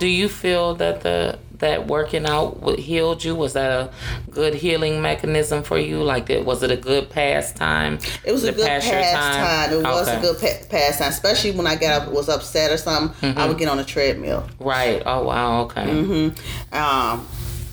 do you feel that the that working out healed you? Was that a good healing mechanism for you? Like, that was it a good pastime? It was a good pastime. It was a good pa- pastime, especially when I got up, was upset or something. I would get on a treadmill. Right. Oh wow. Okay. Mm-hmm. Um,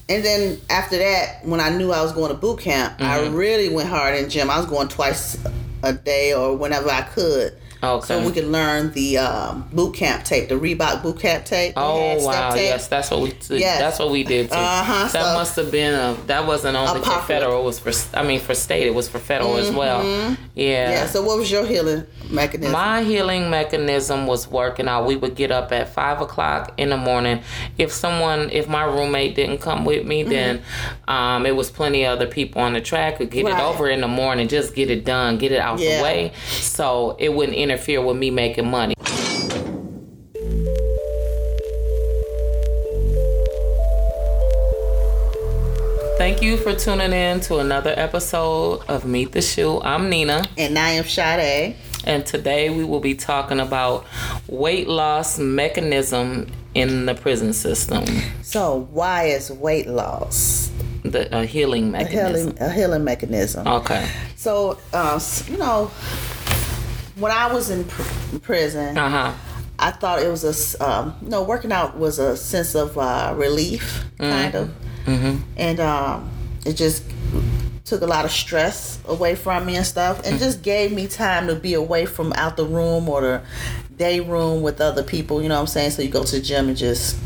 and then after that, when I knew I was going to boot camp, I Mm-hmm. really went hard in gym. I was going twice a day or whenever I could. Okay. So we could learn the um, boot camp tape, the Reebok boot camp tape. Oh wow! tape. Yes, that's what we. Did. Yes. That's what we did too. Uh-huh, That so- must have been a. That wasn't only for federal. It was for. I mean, for state. It was for federal as well. Yeah. Mm-hmm. Yeah. So what was your healing mechanism? My healing mechanism was working out. We would get up at five o'clock in the morning. If someone, if my roommate didn't come with me, then um, it was plenty of other people on the track could get Mm-hmm. Right. it over in the morning. Just get it done, get it out Yeah. the way, so it wouldn't interfere with me making money. Thank you for tuning in to another episode of Meet the Shoe. I'm Nina. and I am Sade. And today we will be talking about weight loss mechanism in the prison system, So why is weight loss the a healing a mechanism. healing, a healing mechanism? Okay. So, uh, you know, when I was in pr- prison, Uh huh. I thought it was a um, know, working out was a sense of uh, relief, kind of. Mm-hmm. And um, it just took a lot of stress away from me and stuff, and just gave me time to be away from out the room or the day room with other people, you know what I'm saying? So you go to the gym and just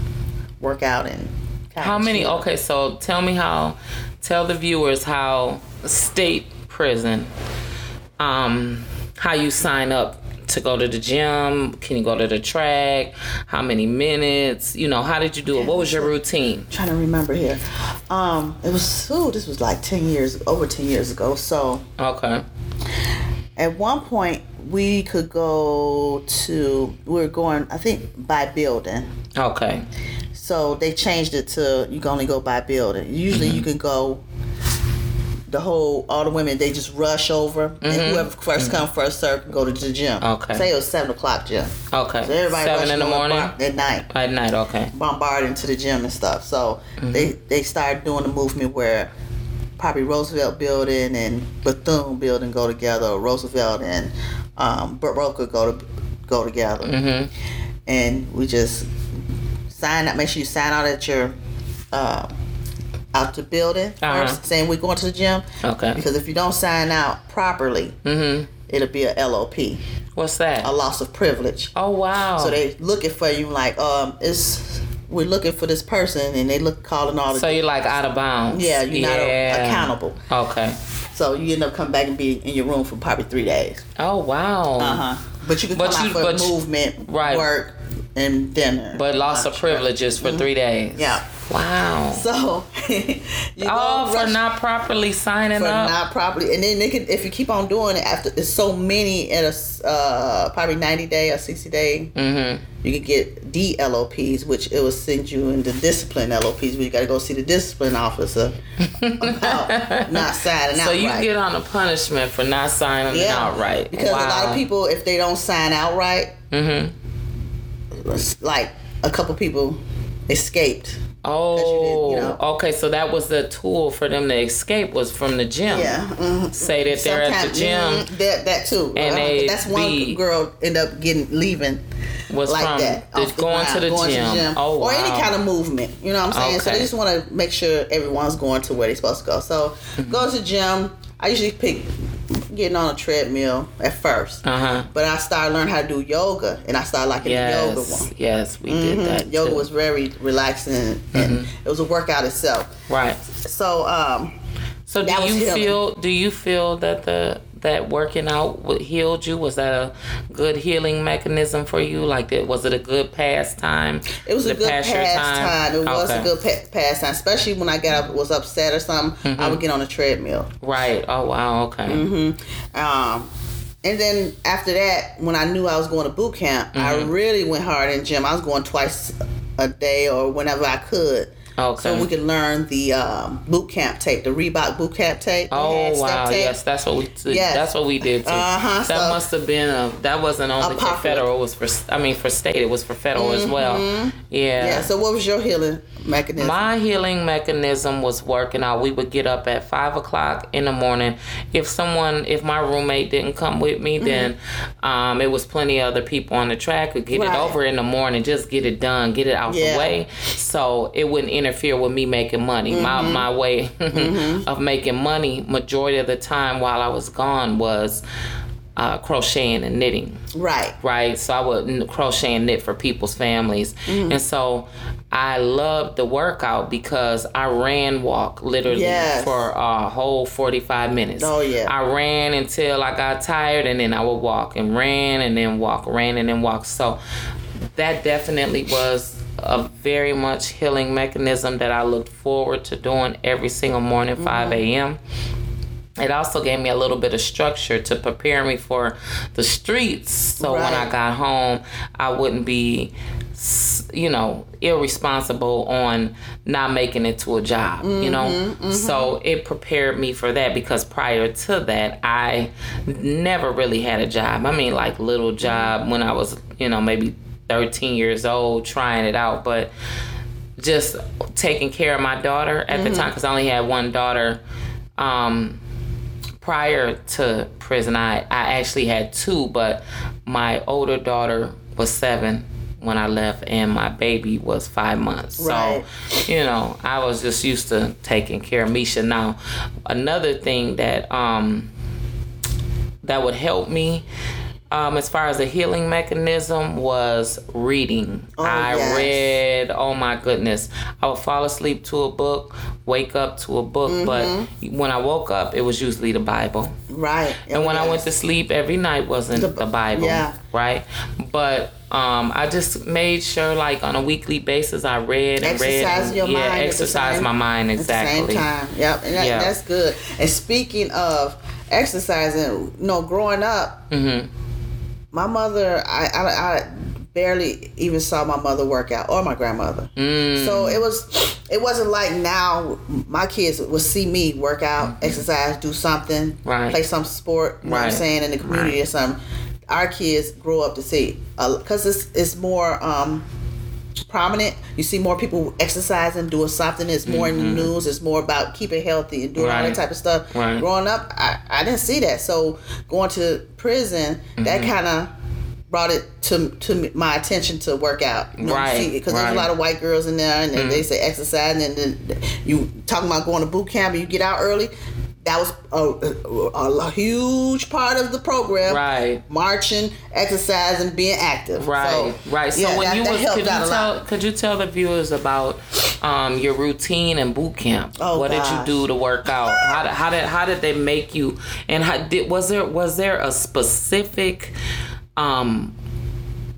work out and How many? chill. Okay, so tell me how. Tell the viewers how state prison. Um, how you sign up to go to the gym? Can you go to the track? How many minutes? You know, how did you do it? What was your routine? trying to remember here. Um, it was ooh, this was like ten years over ten years ago. So Okay. at one point we could go to we were going I think by building. Okay. So they changed it to you can only go by building. Usually Mm-hmm. you can go the whole all the women they just rush over and whoever first come first serve can go to the gym. Mm-hmm. Okay. Say it was seven o'clock gym. Okay. So everybody Seven in the morning. at night. At night. Okay. bombarded into the gym and stuff. So they they started doing the movement where probably Roosevelt Building and Bethune Building go together, or Roosevelt and um, Baroka go to go together, Mm-hmm. and we just sign up. Make sure you sign out at your. Uh, out the building Uh-huh. first, saying we're going to the gym. Okay. Because if you don't sign out properly, Mm-hmm. it'll be a LOP, What's that? a loss of privilege. Oh wow. So they looking for you like um it's we're looking for this person and they look calling all the So you're like out of bounds. yeah you're not Yeah. accountable. Okay. So you end up coming back and be in your room for probably three days. Oh wow. Uh huh. But you can But come you- out for but you- movement, Right. work, and dinner. But loss of privileges for three days. Mm-hmm. Yeah. Wow. So you go Oh, for not properly signing for up. not properly, and then they if you keep on doing it after it's so many in a uh, probably ninety day or sixty day, mm-hmm. you can get DLOPs, which it will send you into discipline LOPs, where you got to go see the discipline officer about not signing out. So you right. get on a punishment for not signing yeah, out right. Because wow. a lot of people, if they don't sign out right, Mm-hmm. like a couple people escaped. Oh, you know. okay. So that was the tool for them to escape was from the gym. Yeah. mhm. Say that they're at the Sometimes- gym mhm, that that too. And Uh, that's one girl end up getting leaving was like from that. the, the going ground, to the going gym. Oh wow. or any kind of movement. You know what I'm saying? So they just want to make sure everyone's going to where they're supposed to go. So Mm-hmm. go to the gym. I usually pick getting on a treadmill at first, Uh huh. but I started learning how to do yoga, and I started liking the yoga Yes. one. Yes, we did Mhm. that. Yoga too. was very relaxing, and Mm-hmm. it was a workout itself. right. So um, So do you healing. feel? Do you feel that the that working out healed you? Was that a good healing mechanism for you? Like? Was it a good pastime? It was a good pastime. It was a good pa- pastime, especially when I got up, was upset or something. I would get on a treadmill. Right. Oh wow. Okay. Mm-hmm. Um, and then after that, when I knew I was going to boot camp, I Mm-hmm. really went hard in gym. I was going twice a day or whenever I could. Okay. So we could learn the um, boot camp tape, the Reebok boot camp tape. Oh wow! tape. Yes, that's what we. Did. Yes. That's what we did too. Uh-huh, That so- must have been a. That wasn't only for federal. It was for. I mean, for state. It was for federal as well. Yeah. Mm-hmm. Yeah. So what was your healing mechanism? My healing mechanism was working out. We would get up at five o'clock in the morning. If someone, if my roommate didn't come with me, then um, it was plenty of other people on the track could get Mm-hmm. Right. it over in the morning. Just get it done, get it out Yeah. the way, so it wouldn't interfere with me making money. My Mm-hmm. my way of making money, majority of the time while I was gone, was uh, crocheting and knitting right. right? So I would crochet and knit for people's families. Mm-hmm. And so I loved the workout because I ran walk literally Yes. for a whole 45 minutes. Oh, yeah. I ran until I got tired and then I would walk and ran and then walk, ran and then walk. So that definitely was a very much healing mechanism that I looked forward to doing every single morning, mm-hmm. 5 a.m it also gave me a little bit of structure to prepare me for the streets. So when i got home i wouldn't be you know irresponsible on not making it to a job you mm-hmm, know? Mm-hmm. so it prepared me for that because prior to that i never really had a job. I mean like little job when i was you know maybe 13 years old trying it out but just taking care of my daughter at the time because i only had one daughter um prior to prison I, I actually had two but my older daughter was seven when i left and my baby was five months. Right. so you know i was just used to taking care of misha. Now another thing that um that would help me um, as far as a healing mechanism was reading. I yes. read, oh my goodness. I would fall asleep to a book, wake up to a book, but when I woke up, it was usually the Bible. Right. And when I went to sleep every night wasn't the, Bible, yeah. right? But um, I just made sure, like on a weekly basis, I read and read. Exercise and, your yeah, mind exercise same- my mind exactly. At the same time. Yep. And that, Yeah. that's good. And speaking of exercising, you know, growing up, Mm-hmm. My mother, I, I, I barely even saw my mother work out or my grandmother. Mm. So it was, it wasn't like now my kids would see me work out, exercise, do something, Mm-hmm. Right. play some sport, you know what I'm saying, in the community Right. or something. Our kids grow up to see, because it's, it's more, um, prominent. You see more people exercising, doing something. It's more in the news. It's more about keeping healthy and doing all Mm-hmm. That type of stuff. Right. Growing up, I, I didn't see that. So going to prison, Mm-hmm. that kind of brought it to to my attention to work out. You Right, Because there's a lot of white girls in there, and then they say exercise, and then you talking about going to boot camp, and you get out early. That was a, a, huge part of the program. Right. Marching, exercising, being active. Right, So, right. So yeah, when that- you that was, could you lot. tell, could you tell the viewers about um, your routine and boot camp? Oh, what did you do to work out? How did, how did how did they make you? And how, did was there was there a specific um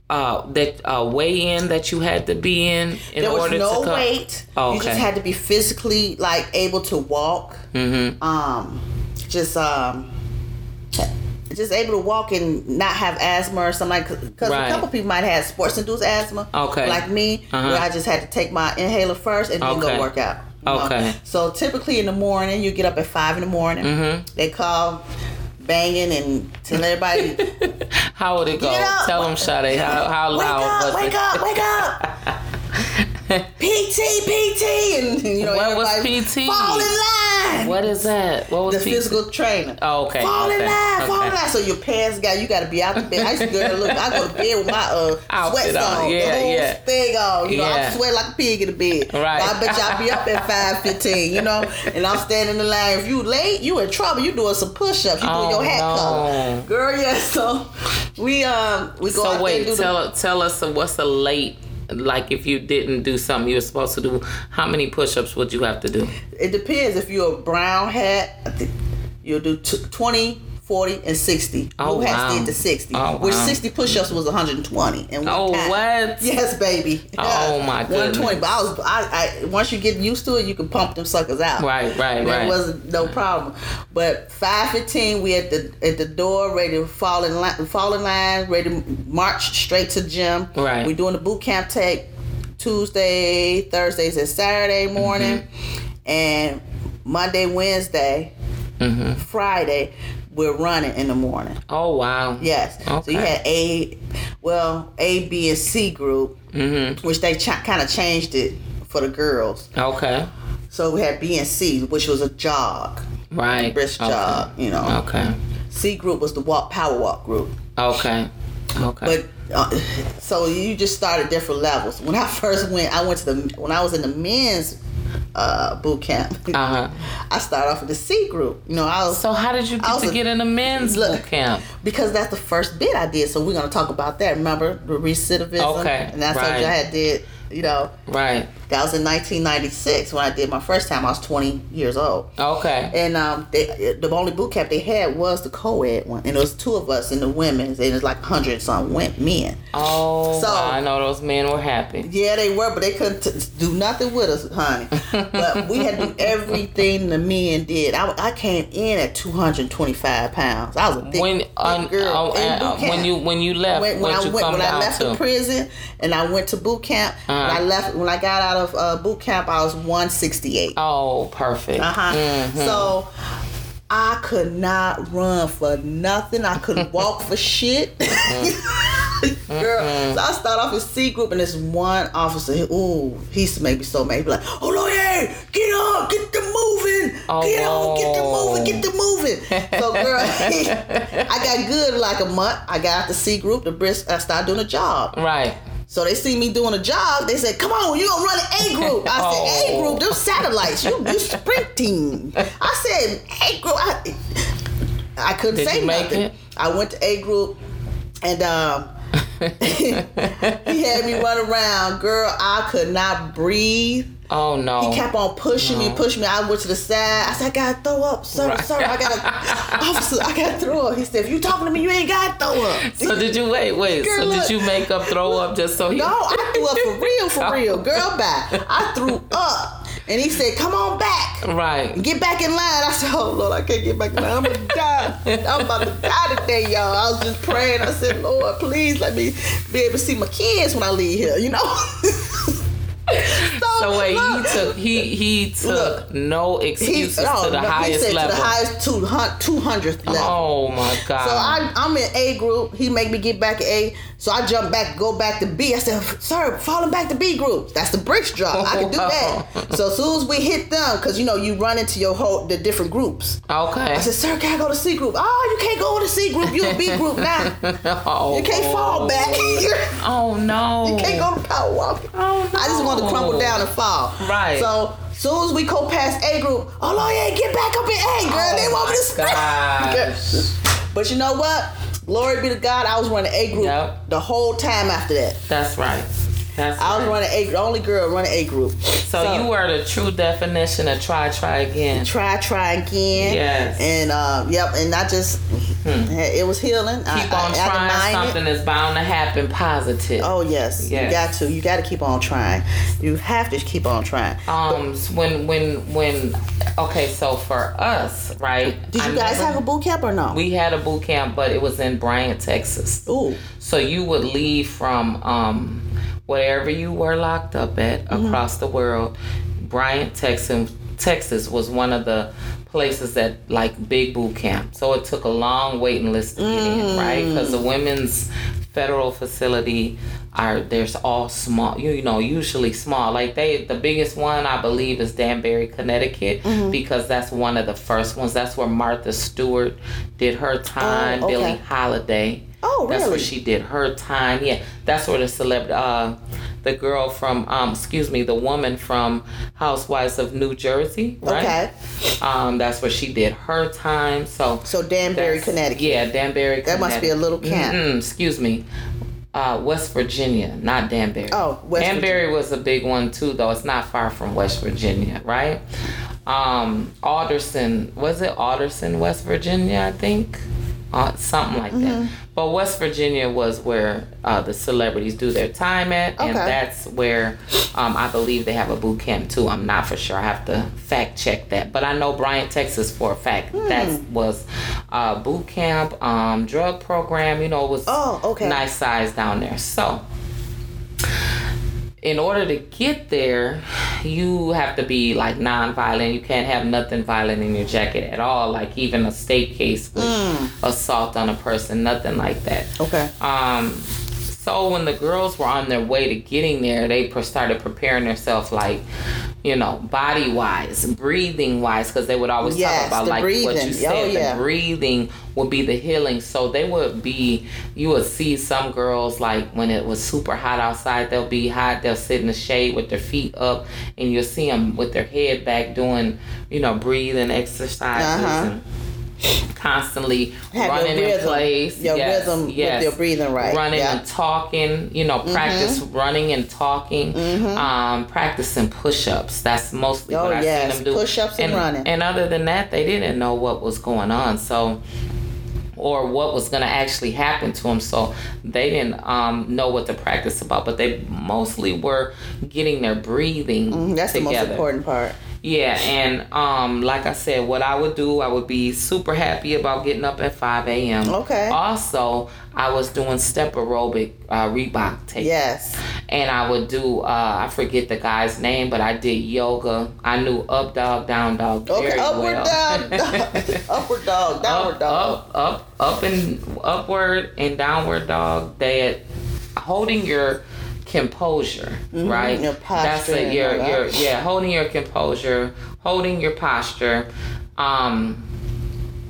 uh that uh weigh in that you had to be in in there was order no to come? weight. Oh, You just had to be physically like able to walk. Mm-hmm. Um, just um, just able to walk and not have asthma or something like. Because Right. a couple people might have sports induced asthma. Okay. Like me, Uh-huh. where I just had to take my inhaler first and then Okay. go work out. you know? Okay. So typically in the morning, you get up at five in the morning. Mm-hmm. They call banging and tell everybody How would it go? Up. Tell them, Sade, how how wake loud up, was wake it? up, wake up. PT, PT, and you know What was PT? Fall in line. What is that? What was The PT? physical trainer. Oh, okay, Fall in okay, line, fall in line. So your pants got you got to be out the bed. I used to go look. I go to bed with my uh Outfit sweats on. on, Yeah, the whole yeah. thing on. You know, Yeah. I'm sweating like a pig in the bed. Right. I bet y'all be up at five fifteen. You know, and I'm standing in the line. If you late, you in trouble. You doing some push ups. You doing Oh, your hat no. color, girl. Yeah. So we um we go out So wait, do the tell tell us what's a late like if you didn't do something you were supposed to do, how many push-ups would you have to do? It depends. If you're a brown hat, you'll do t- 20, 40, and 60. Oh, hats wow. did the 60. Oh, Which wow. 60 push ups was 120. And Oh, what? Yes, baby. Oh, my god! 120. But I was, I, I, once you get used to it, you can pump them suckers out. Right, right, right. wasn't no problem. But 515, we at the at the door, ready to fall in line, fall in line, ready to march straight to gym. Right. We doing the boot camp tape. Tuesday, Thursdays, and Saturday morning, Mm-hmm. and Monday, Wednesday, Mm-hmm. Friday, we're running in the morning. Oh wow. Yes. Okay. So you had A, well, A, B, and C group, Mm-hmm. which they ch- kind of changed it for the girls. Okay. So we had B and C, which was a jog, Right. brisk okay. jog, you know. Okay. C group was the walk, power walk group. Okay. Okay. But uh, so you just started different levels. When I first went, I went to the when I was in the men's uh, boot camp. uh huh. I started off with the C group. You know, I was So how did you get to a- get in the men's Look. boot camp? because that's the first bit I did. So we're gonna talk about that. Remember the recidivism? Okay, And that's right. what I had did. You know, Right. That was in 1996 when I did my first time. I was 20 years old. Okay. And um, they, the only boot camp they had was the co-ed one, and it was two of us in the women's, and it was like hundred some went men. Oh, So- I know those men were happy. Yeah, they were, but they couldn't t- do nothing with us, honey. but we had to do everything the men did. I, I came in at 225 pounds. I was a thick, When thick on, girl oh, uh, camp. when you when you left, when, when I went when I left to? the prison and I went to boot camp. Uh-huh. I left when I got out of uh, boot camp, I was 168. oh, perfect. Uh huh. Mm-hmm. So I could not run for nothing. I couldn't walk for shit. Mm-hmm. Girl, so I start off with C group, and this one officer, ooh, he to make me so mad. He'd be like, "Oh Lord, get up, get the moving, Oh, get on, get the moving, get the moving." So, girl, I got good like a month. I got out the C group, the brisk. I started doing a job. Right. So they see me doing a jog. They said, "Come on, you gonna run an A group?" I said, "A Oh. group, them satellites. You you sprint team." I said, "A group." I, I couldn't Did say nothing. it? I went to A group, and um, he had me run around. Girl, I could not breathe. Oh no. He kept on pushing me, pushing me. I went to the side. I said, I gotta throw up, sir, Right. sir. I gotta, officer, I gotta throw up. He said, if you talking to me, you ain't gotta throw up. so did you wait? Wait. Girl, so look. did you make up throw up just so he? No, I threw up for real, for real. Girl, back. I threw up. And he said, come on back. Right. Get back in line. I said, oh, Lord, I can't get back in line. I'm to die. I'm about to die today, y'all. I was just praying. I said, Lord, please let me be able to see my kids when I leave here, you know? So wait, look, he took he he took Look. no he, excuses oh, to the no, he highest said level. to the highest 200, 200th level. oh my god. So I, I'm in A group. He make me get back A. So I jump back, go back to B. I said, "Sir, falling back to B group. That's the bricks drop. I can do that." so as soon as we hit them, because you know you run into your whole the different groups. okay. I said, "Sir, can I go to C group?" Oh, you can't go to C group. You a B group now. oh, You can't fall back. Oh no. You can't go to power walking. Oh, I just want to no. crumble down and fall. Right. So soon as we go past A group, oh Lord, yeah, get back up in A, girl. Oh, they want me to sprint. But you know what? Glory be to God. I was running A group Yep. the whole time after that. That's right. That's I was right. running A. The only girl running A group. So, you were the true definition of try, try again. try, try again. Yes. Hmm. And uh, yep, and I just it was healing. Keep I, on I, I trying it. something that's bound to happen positive. Oh yes, Yes. you got to. You got to keep on trying. You have to keep on trying. Um, when when when okay, so for us, right? Did you I guys never- have a boot camp or no? We had a boot camp, but it was in Bryant, Texas. Ooh. So you would leave from um, wherever you were locked up at Mm-hmm. across the world. Bryant, Texas, Texas was one of the places that like big boot camp. So it took a long waiting list to get in, right? Because the women's federal facility are there's all small you, you know usually small like they the biggest one i believe is danbury connecticut Mm-hmm. because that's one of the first ones that's where martha stewart did her time Oh, okay. billie holiday Oh, really? that's where she did her time. Yeah, that's where the celebrity, uh, the girl from, um, excuse me, the woman from Housewives of New Jersey, right? Okay. Um, that's where she did her time. So, So Danbury, Connecticut. Yeah, Danbury. That must be a little camp. Mm-mm, excuse me. Uh, West Virginia, not Danbury. Oh, West Danbury was a big one too, though. It's not far from West Virginia, right? Um, Alderson, was it Alderson, West Virginia? I think, uh, something like Mm-hmm. that. But West Virginia was where uh, the celebrities do their time at, and that's where um, I believe they have a boot camp too. I'm not for sure. I have to fact check that, but I know Bryant, Texas, for a fact Hmm. that was uh, boot camp, um, drug program. You know, it was Oh, okay. nice size down there. So in order to get there, you have to be like non-violent. You can't have nothing violent in your jacket at all, like even a state case with assault on a person, nothing like that. Okay. Um, so when the girls were on their way to getting there, they started preparing themselves like, you know, body wise, breathing wise, because they would always Yes, talk about like what you breathing. said, Oh, yeah. the breathing would be the healing. So they would be, you would see some girls like when it was super hot outside, they'll be hot, they'll sit in the shade with their feet up, and you'll see them with their head back doing, you know, breathing exercises Uh-huh. and constantly Have running your in rhythm, place. your Yes, rhythm yes. with your breathing right. Running yeah. and talking, you know, practice running and talking, um, practicing push ups. That's mostly Mm-hmm. Oh, what I yes, seen them do. push-ups and running. And other than that, they didn't know what was going on. So, or what was going to actually happen to them. So they didn't um, know what to practice about, but they mostly were getting their breathing Mhm, That's the most important part. Yeah, and um, like I said, what I would do, I would be super happy about getting up at 5 a.m. Okay. Also, I was doing step aerobic uh, Reebok tape. Yes. And I would do, uh, I forget the guy's name, but I did yoga. I knew up dog, down dog Okay. very Upward well. dog. upward dog. Downward up, dog. up, up, up and upward and downward dog. That holding your composure, right? Mm-hmm. your That's posture a, your, your, yeah, holding your composure, holding your posture, um,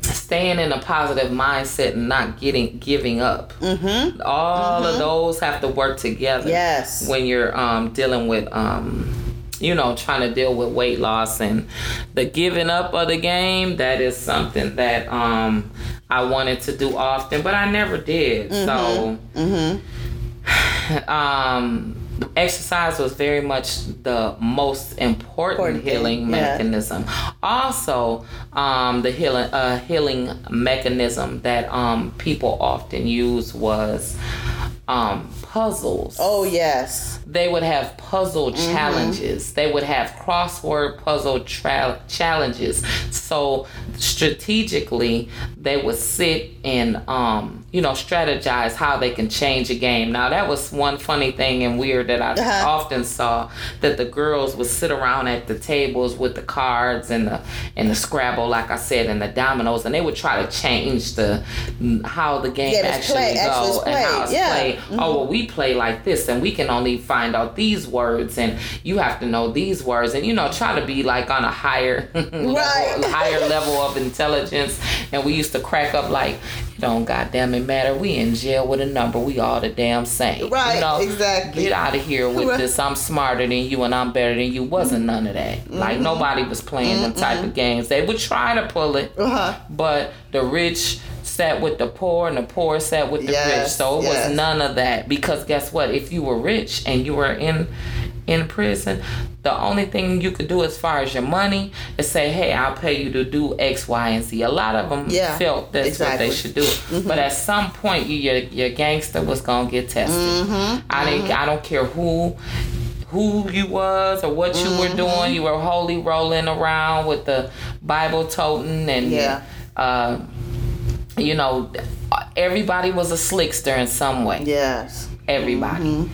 staying in a positive mindset and not getting giving up. Mm-hmm. All of those have to work together. Yes. When you're um, dealing with um, you know, trying to deal with weight loss and the giving up of the game, that is something that um I wanted to do often, but I never did. So um exercise was very much the most important, Important thing, healing yeah. mechanism. Also, um, the healing uh, healing mechanism that um, people often use was um, puzzles Oh yes. they would have puzzle challenges. They would have crossword puzzle tra- challenges. So strategically, they would sit and um, you know strategize how they can change a game. Now that was one funny thing and weird that I Uh-huh. often saw that the girls would sit around at the tables with the cards and the and the Scrabble, like I said, and the dominoes, and they would try to change the how the game Yeah, actually play- go actually and how it's Yeah. played. Oh well, we play like this, and we can only find out these words, and you have to know these words, and you know, try to be like on a higher, Right. level, higher level of intelligence. And we used to crack up like, it don't goddamn it matter. We in jail with a number. We all the damn same. Right, You know, exactly. Get out of here with Right. this. I'm smarter than you, and I'm better than you. Wasn't none of that. Like Mm-hmm. nobody was playing them type of games. They would try to pull it, Uh-huh. but the rich sat with the poor and the poor sat with the rich. So it yes. was none of that because guess what? If you were rich and you were in in prison, the only thing you could do as far as your money is say, "Hey, I'll pay you to do X, Y, and Z." A lot of them Yeah, felt that's what they should do, but at some point, you, your your gangster was gonna get tested. Mm-hmm, I didn't. I don't care who who you was or what you Mm-hmm. were doing. You were holy rolling around with the Bible toting and Yeah. uh, you know, everybody was a slickster in some way. Yes. Everybody. Mm-hmm.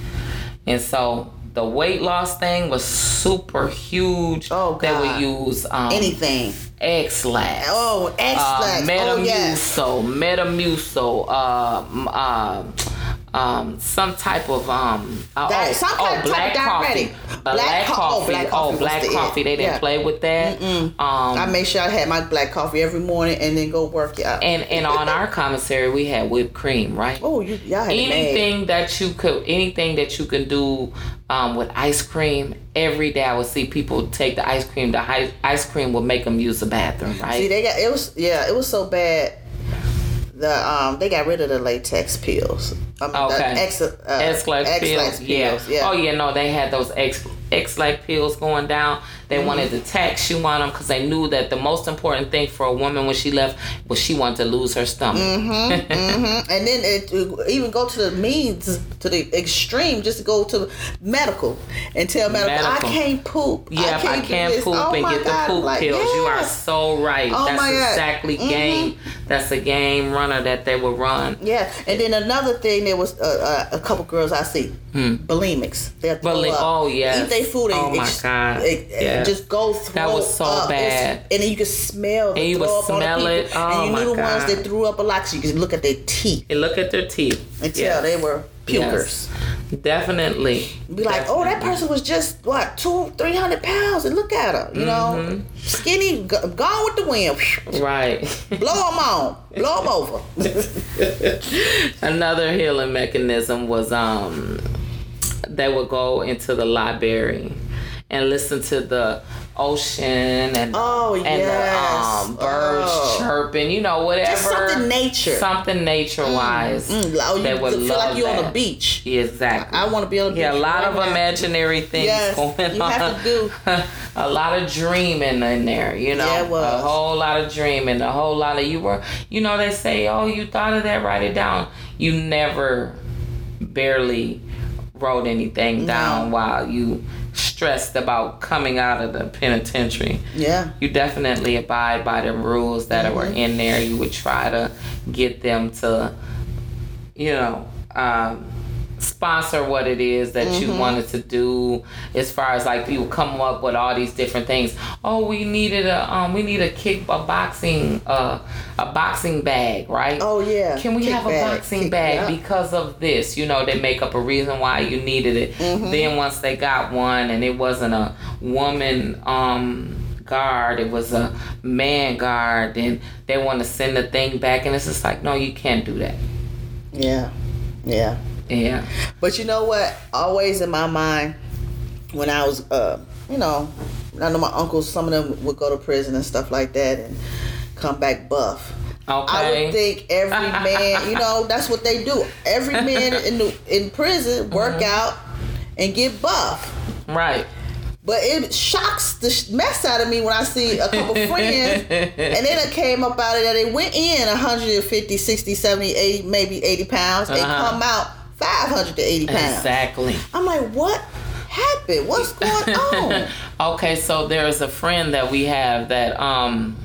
And so the weight loss thing was super huge. Oh, They would use um, Anything. Ex-Lax. Oh, Uh, Ex-Lax. oh yes. Metamucil, Metamucil, uh, uh, um, some type of um, uh, oh, oh, black coffee, Black black co- oh, coffee, black oh, coffee was black the it. coffee. They didn't Yeah. play with that. Um, I made sure I had my black coffee every morning and then go work out. and and on our commissary we had whipped cream, right? oh, you y'all had anything that you could anything that you can do um, with ice cream every day i would see people take the ice cream the ice, ice cream would make them use the bathroom right See, they got it was yeah, it was so bad. The um, they got rid of the latex pills. Mean, Okay. X, uh, Ex-Lax Ex-Lax pills, yeah. yeah. Oh yeah, no, they had those X X-like pills going down. They Mm-hmm. wanted to tax you on them because they knew that the most important thing for a woman when she left was she wanted to lose her stomach. Mm-hmm. And then it, it even go to the means to the extreme, just go to medical and tell medical, Medical. I can't poop. Yeah, if I can't poop Oh and get the God, poop like, pills, you are so right. Oh That's exactly Mhm. game. That's a game runner that they would run. Yeah, and then another thing, there was uh, uh, a couple girls I see, bulimics. They'll throw Buli- Hmm. oh, yeah, eat their food. And Oh, my ex- God. it- it Yes. just go through. That was so up. It's- bad. And then you could smell. The And you would throw up on the smell it. Oh, and you knew the ones that threw up a lot. So you could look at their teeth And look at their teeth. and tell they were pukers. Yes. Definitely. Be like, oh, that person was just what two, three hundred pounds, and look at her, you know, Mm-hmm. skinny, go- gone with the wind. Right. Blow them on, blow them over. Another healing mechanism was um they would go into the library and listen to the ocean and Oh, and yes. the um, birds Oh. chirping, you know, whatever. Just something nature. Something nature wise. Mm, oh, you they would feel like you're on the that. beach. Exactly. I want to be on the beach. yeah, a lot right of now. imaginary things Yes, going you on. have to do. a lot of dreaming in there, you know. Yeah. A whole lot of dreaming, a whole lot of you were you know, they say, Oh, you thought of that, write it down. You never barely wrote anything down while you stressed about coming out of the penitentiary. Yeah. You definitely abide by the rules that were in there. You would try to get them to, you know, um, sponsor what it is that you wanted to do. As far as like you come up with all these different things. Oh, we needed a um, we need a kick a boxing uh, a boxing bag, right? Oh yeah. Can we Kick have a boxing Kick- bag because of this? You know, they make up a reason why you needed it. Mm-hmm. Then once they got one and it wasn't a woman um guard, it was a man guard, then they want to send the thing back and it's just like, no, you can't do that. Yeah. Yeah. Yeah. But you know what? Always in my mind, when I was, uh, you know, I know my uncles, some of them would go to prison and stuff like that and come back buff. Okay. I would think every man, you know, that's what they do. Every man in the, in prison work Mm-hmm. out and get buff. right. But it shocks the mess out of me when I see a couple friends and then it came up out of that. They went in 150, 60, 70, 80, maybe 80 pounds. They Uh-huh. come out 500 to 80 pounds. Exactly. I'm like, what happened? What's going on? Okay, so there's a friend that we have that um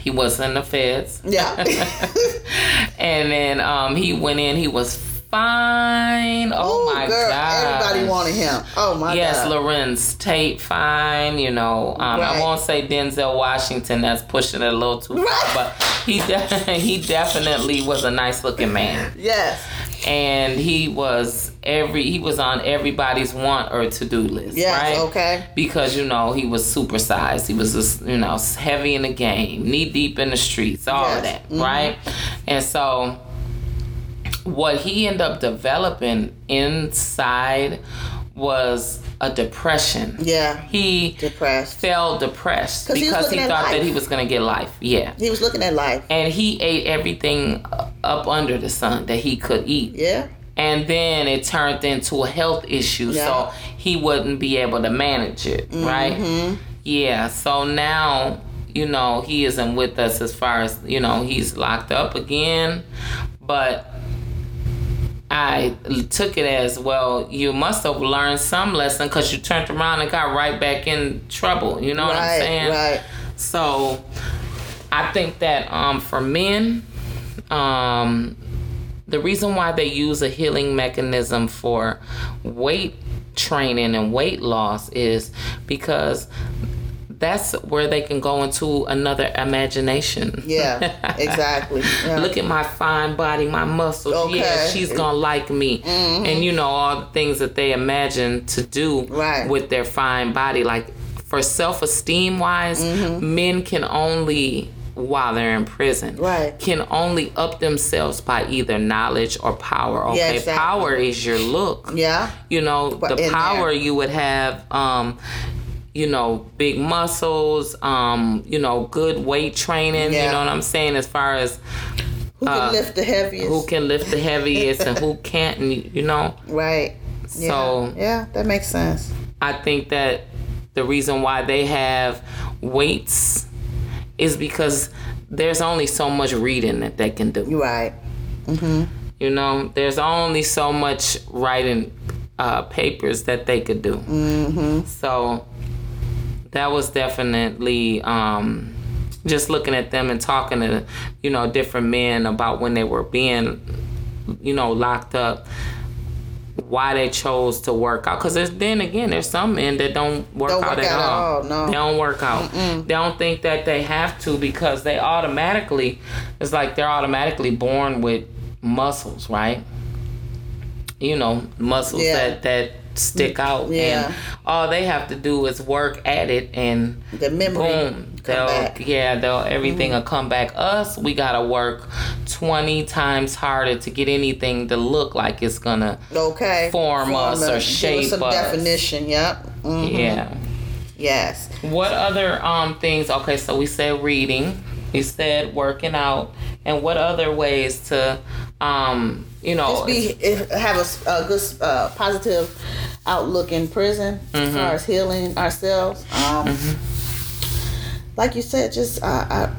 he was in the feds. yeah. and then um he went in, he was fine. Oh Ooh, my god. everybody wanted him. Oh my Yes, god. Larenz Tate, fine. You know, um, I won't say Denzel Washington. That's pushing it a little too far, Right. but he de- he definitely was a nice looking man, yes. And he was every he was on everybody's want or to do list, Yes. right? Okay. Because you know he was supersized. He was just, you know heavy in the game, knee deep in the streets, all of Yes. that, Mhm. right? And so what he ended up developing inside was a depression. Yeah. He Depressed. felt depressed 'Cause because he, at thought that he was going to get life. Yeah. He was looking at life. And he ate everything up under the sun that he could eat. Yeah. And then it turned into a health issue, Yeah. so he wouldn't be able to manage it, right? Mm-hmm. Yeah, so now, you know, he isn't with us as far as, you know, he's locked up again. But I took it as, well, you must have learned some lesson because you turned around and got right back in trouble. You know what I'm saying? Right. So I think that um, for men, um, the reason why they use a healing mechanism for weight training and weight loss is because that's where they can go into another imagination. Yeah. Exactly. Yeah. Look at my fine body, my muscles. Okay. Yeah, she's gonna like me. And you know, all the things that they imagine to do Right. with their fine body. Like for self esteem wise, Mm-hmm. men can only while they're in prison Right. can only up themselves by either knowledge or power okay Yeah, exactly. power is your look yeah. you know But the power there. you would have um you know big muscles um you know good weight training you know what i'm saying as far as Who can Uh, lift the heaviest? who can lift the heaviest and who can't you know Right. Yeah. So- yeah, that makes sense. I think that the reason why they have weights is because there's only so much reading that they can do. Right. You know, there's only so much writing uh, papers that they could do. Mm-hmm. So that was definitely um, just looking at them and talking to, you know, different men about when they were being, you know, locked up. Why they chose to work out? Because then again, there's some men that don't work Don't out work at out at all. all, no. They don't work out. They don't think that they have to because they automatically, it's like they're automatically born with muscles, right? You know, muscles Yeah. that that stick out, Yeah. and all they have to do is work at it, and The memory boom, they'll back. Mm-hmm. yeah, they'll everything will come back. Us, we gotta work twenty times harder to get anything to look like it's gonna. Okay. Form us or give us shape us. definition. Yep. Mhm. Yeah. Yes. What other um things? Okay, so we said reading, we said working out, and what other ways to um you know Just be have a good uh, positive outlook in prison as Mm-hmm. far as healing ourselves. Um, Like you said, just uh, I,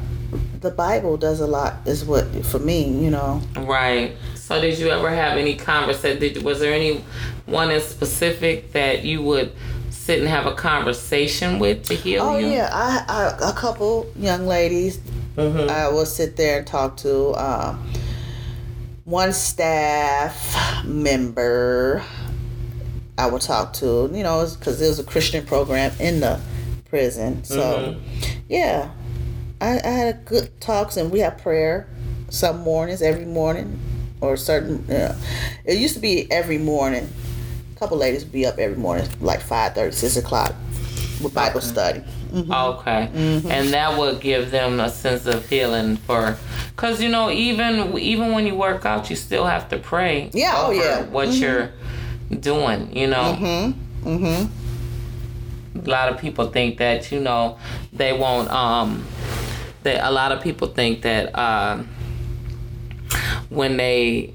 the Bible does a lot. Is what for me, you know. right. So did you ever have any conversation? Did was there any one in specific that you would sit and have a conversation with to heal Oh you? yeah, I, I a couple young ladies Mm-hmm. I will sit there and talk to. Um, one staff member I would talk to, you know, because it was a Christian program in the prison. So, Mm-hmm. yeah, I, I had a good talks, and we have prayer some mornings, every morning, or certain. Uh, it used to be every morning. A couple ladies would be up every morning, like 5 6 o'clock, with Bible study. Okay, Mm-hmm. and that would give them a sense of healing for, because you know even even when you work out, you still have to pray. Yeah, oh, yeah. What you're doing, you know. Mm-hmm. Mm-hmm. A lot of people think that you know they won't. Um, that a lot of people think that uh, when they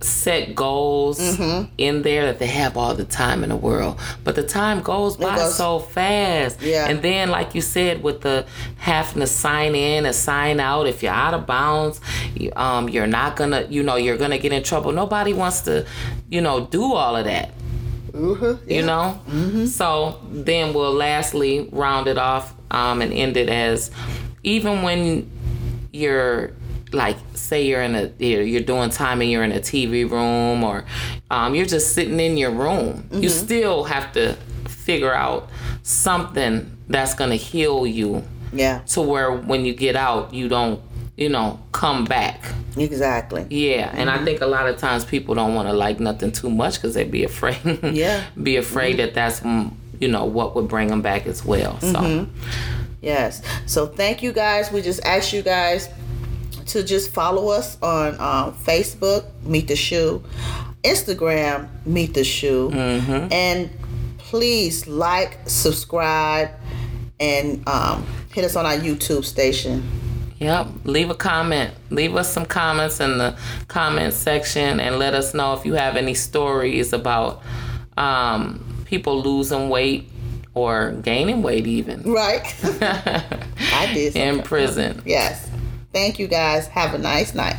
set goals Mm-hmm. in there that they have all the time in the world but the time goes by goes- so fast Yeah. and then like you said with the having to sign in and sign out if you're out of bounds you- um, you're not gonna you know you're gonna get in trouble nobody wants to you know do all of that Mm-hmm. you know Mhm. so then we'll lastly round it off um, and end it as even when you're like say you're in a you're, you're doing time and you're in a tv room or um, you're just sitting in your room you still have to figure out something that's going to heal you Yeah, to where when you get out you don't you know come back exactly. yeah, and I think a lot of times people don't want to like nothing too much because they'd be afraid. Yeah. be afraid that that's mm, you know what would bring them back as well. So Yes. So thank you guys. We just asked you guys to just follow us on um, Facebook, Meet the Shoe, Instagram, Meet the Shoe, and please like, subscribe, and um, hit us on our YouTube station. yep, leave a comment. Leave us some comments in the comment section and let us know if you have any stories about um, people losing weight or gaining weight even Right? I did. in prison. Yes. Thank you guys. Have a nice night.